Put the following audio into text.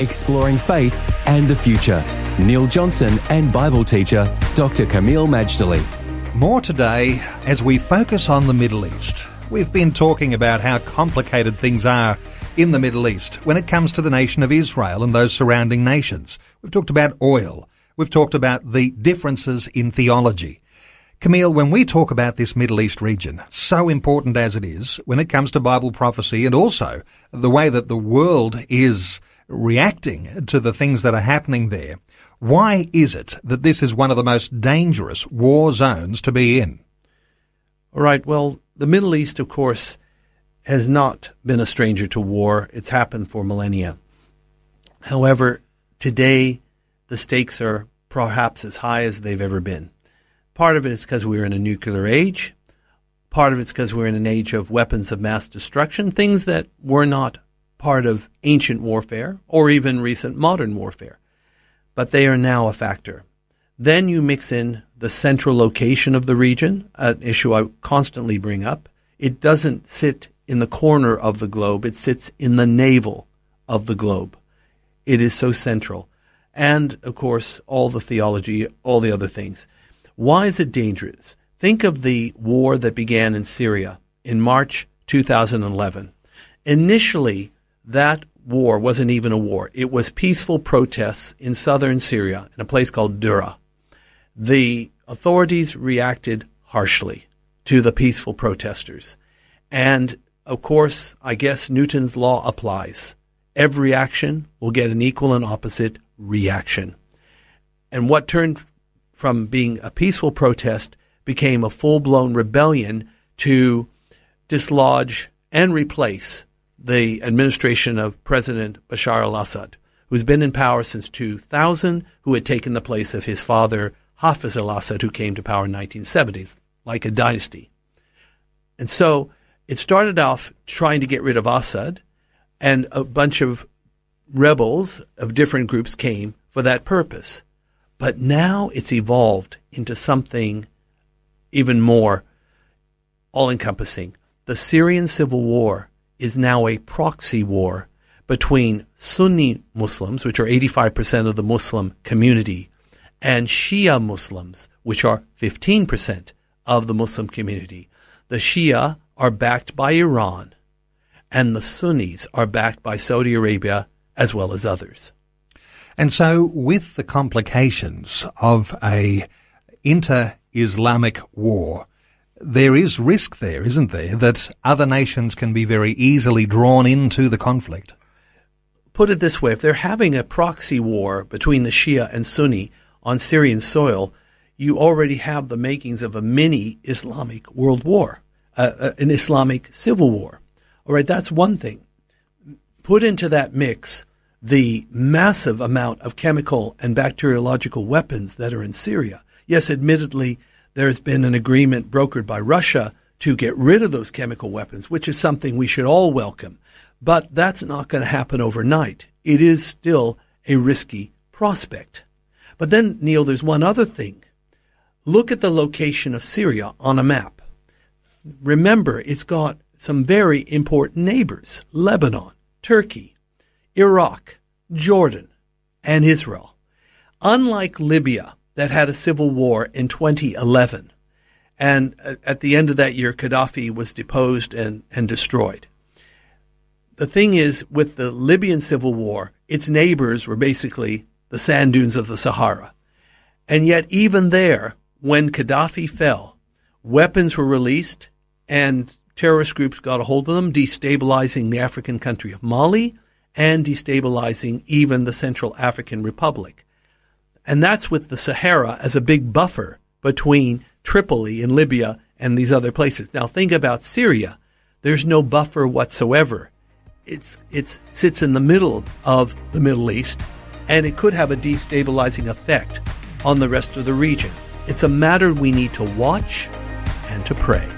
exploring faith and the future. Neil Johnson and Bible teacher Dr. Kameel Majdali. More today as we focus on the Middle East. We've been talking about how complicated things are in the Middle East when it comes to the nation of Israel and those surrounding nations. We've talked about oil. We've talked about the differences in theology. Kameel, when we talk about this Middle East region, so important as it is when it comes to Bible prophecy and also the way that the world is reacting to the things that are happening there. Why is it that this is one of the most dangerous war zones to be in? All right. Well, the Middle East, of course, has not been a stranger to war. It's happened for millennia. However, today the stakes are perhaps as high as they've ever been. Part of it is because we're in a nuclear age. Part of it's because we're in an age of weapons of mass destruction, things that were not part of ancient warfare or even recent modern warfare, but they are now a factor. Then you mix in the central location of the region, an issue I constantly bring up. It doesn't sit in the corner of the globe, it sits in the navel of the globe. It is so central. And, of course, all the theology, all the other things. Why is it dangerous? Think of the war that began in Syria in March 2011. Initially, that war wasn't even a war. It was peaceful protests in southern Syria in a place called Daraa. The authorities reacted harshly to the peaceful protesters. And of course, I guess Newton's law applies. Every action will get an equal and opposite reaction. And what turned from being a peaceful protest became a full blown rebellion to dislodge and replace the administration of President Bashar al Assad, who's been in power since 2000, who had taken the place of his father, Hafiz al Assad, who came to power in 1970s, like a dynasty. And so it started off trying to get rid of Assad, and a bunch of rebels of different groups came for that purpose. But now it's evolved into something even more all encompassing. The Syrian civil war is now a proxy war between Sunni Muslims, which are 85% of the Muslim community, and Shia Muslims, which are 15% of the Muslim community. The Shia are backed by Iran, and the Sunnis are backed by Saudi Arabia as well as others. And so, with the complications of a inter-Islamic war, there is risk there, isn't there, that other nations can be very easily drawn into the conflict? Put it this way if they're having a proxy war between the Shia and Sunni on Syrian soil, you already have the makings of a mini Islamic world war, uh, uh, an Islamic civil war. All right, that's one thing. Put into that mix the massive amount of chemical and bacteriological weapons that are in Syria. Yes, admittedly, there's been an agreement brokered by Russia to get rid of those chemical weapons, which is something we should all welcome. But that's not going to happen overnight. It is still a risky prospect. But then, Neil, there's one other thing. Look at the location of Syria on a map. Remember, it's got some very important neighbors Lebanon, Turkey, Iraq, Jordan, and Israel. Unlike Libya, that had a civil war in 2011. And at the end of that year, Gaddafi was deposed and, and destroyed. The thing is, with the Libyan civil war, its neighbors were basically the sand dunes of the Sahara. And yet, even there, when Gaddafi fell, weapons were released and terrorist groups got a hold of them, destabilizing the African country of Mali and destabilizing even the Central African Republic. And that's with the Sahara as a big buffer between Tripoli in Libya and these other places. Now think about Syria. There's no buffer whatsoever. it's it's sits in the middle of the Middle East, and it could have a destabilizing effect on the rest of the region. It's a matter we need to watch and to pray.